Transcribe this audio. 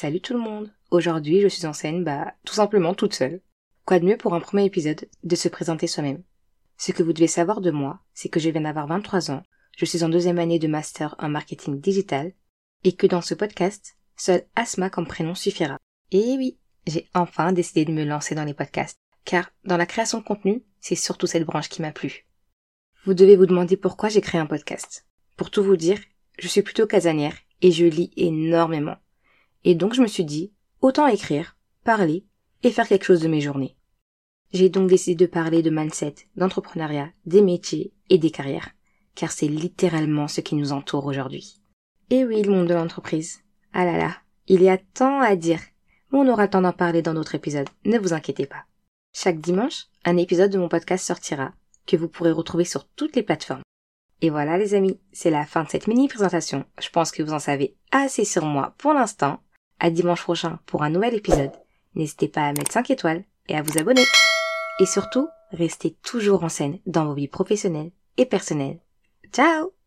Salut tout le monde. Aujourd'hui, je suis en scène, bah, tout simplement toute seule. Quoi de mieux pour un premier épisode de se présenter soi-même? Ce que vous devez savoir de moi, c'est que je viens d'avoir 23 ans, je suis en deuxième année de master en marketing digital, et que dans ce podcast, seul Asma comme prénom suffira. Et oui, j'ai enfin décidé de me lancer dans les podcasts, car dans la création de contenu, c'est surtout cette branche qui m'a plu. Vous devez vous demander pourquoi j'ai créé un podcast. Pour tout vous dire, je suis plutôt casanière et je lis énormément. Et donc je me suis dit, autant écrire, parler et faire quelque chose de mes journées. J'ai donc décidé de parler de mindset, d'entrepreneuriat, des métiers et des carrières, car c'est littéralement ce qui nous entoure aujourd'hui. Et oui, le monde de l'entreprise. Ah là là, il y a tant à dire. Mais on aura le temps d'en parler dans d'autres épisodes, ne vous inquiétez pas. Chaque dimanche, un épisode de mon podcast sortira, que vous pourrez retrouver sur toutes les plateformes. Et voilà les amis, c'est la fin de cette mini présentation. Je pense que vous en savez assez sur moi pour l'instant. À dimanche prochain pour un nouvel épisode. N'hésitez pas à mettre 5 étoiles et à vous abonner. Et surtout, restez toujours en scène dans vos vies professionnelles et personnelles. Ciao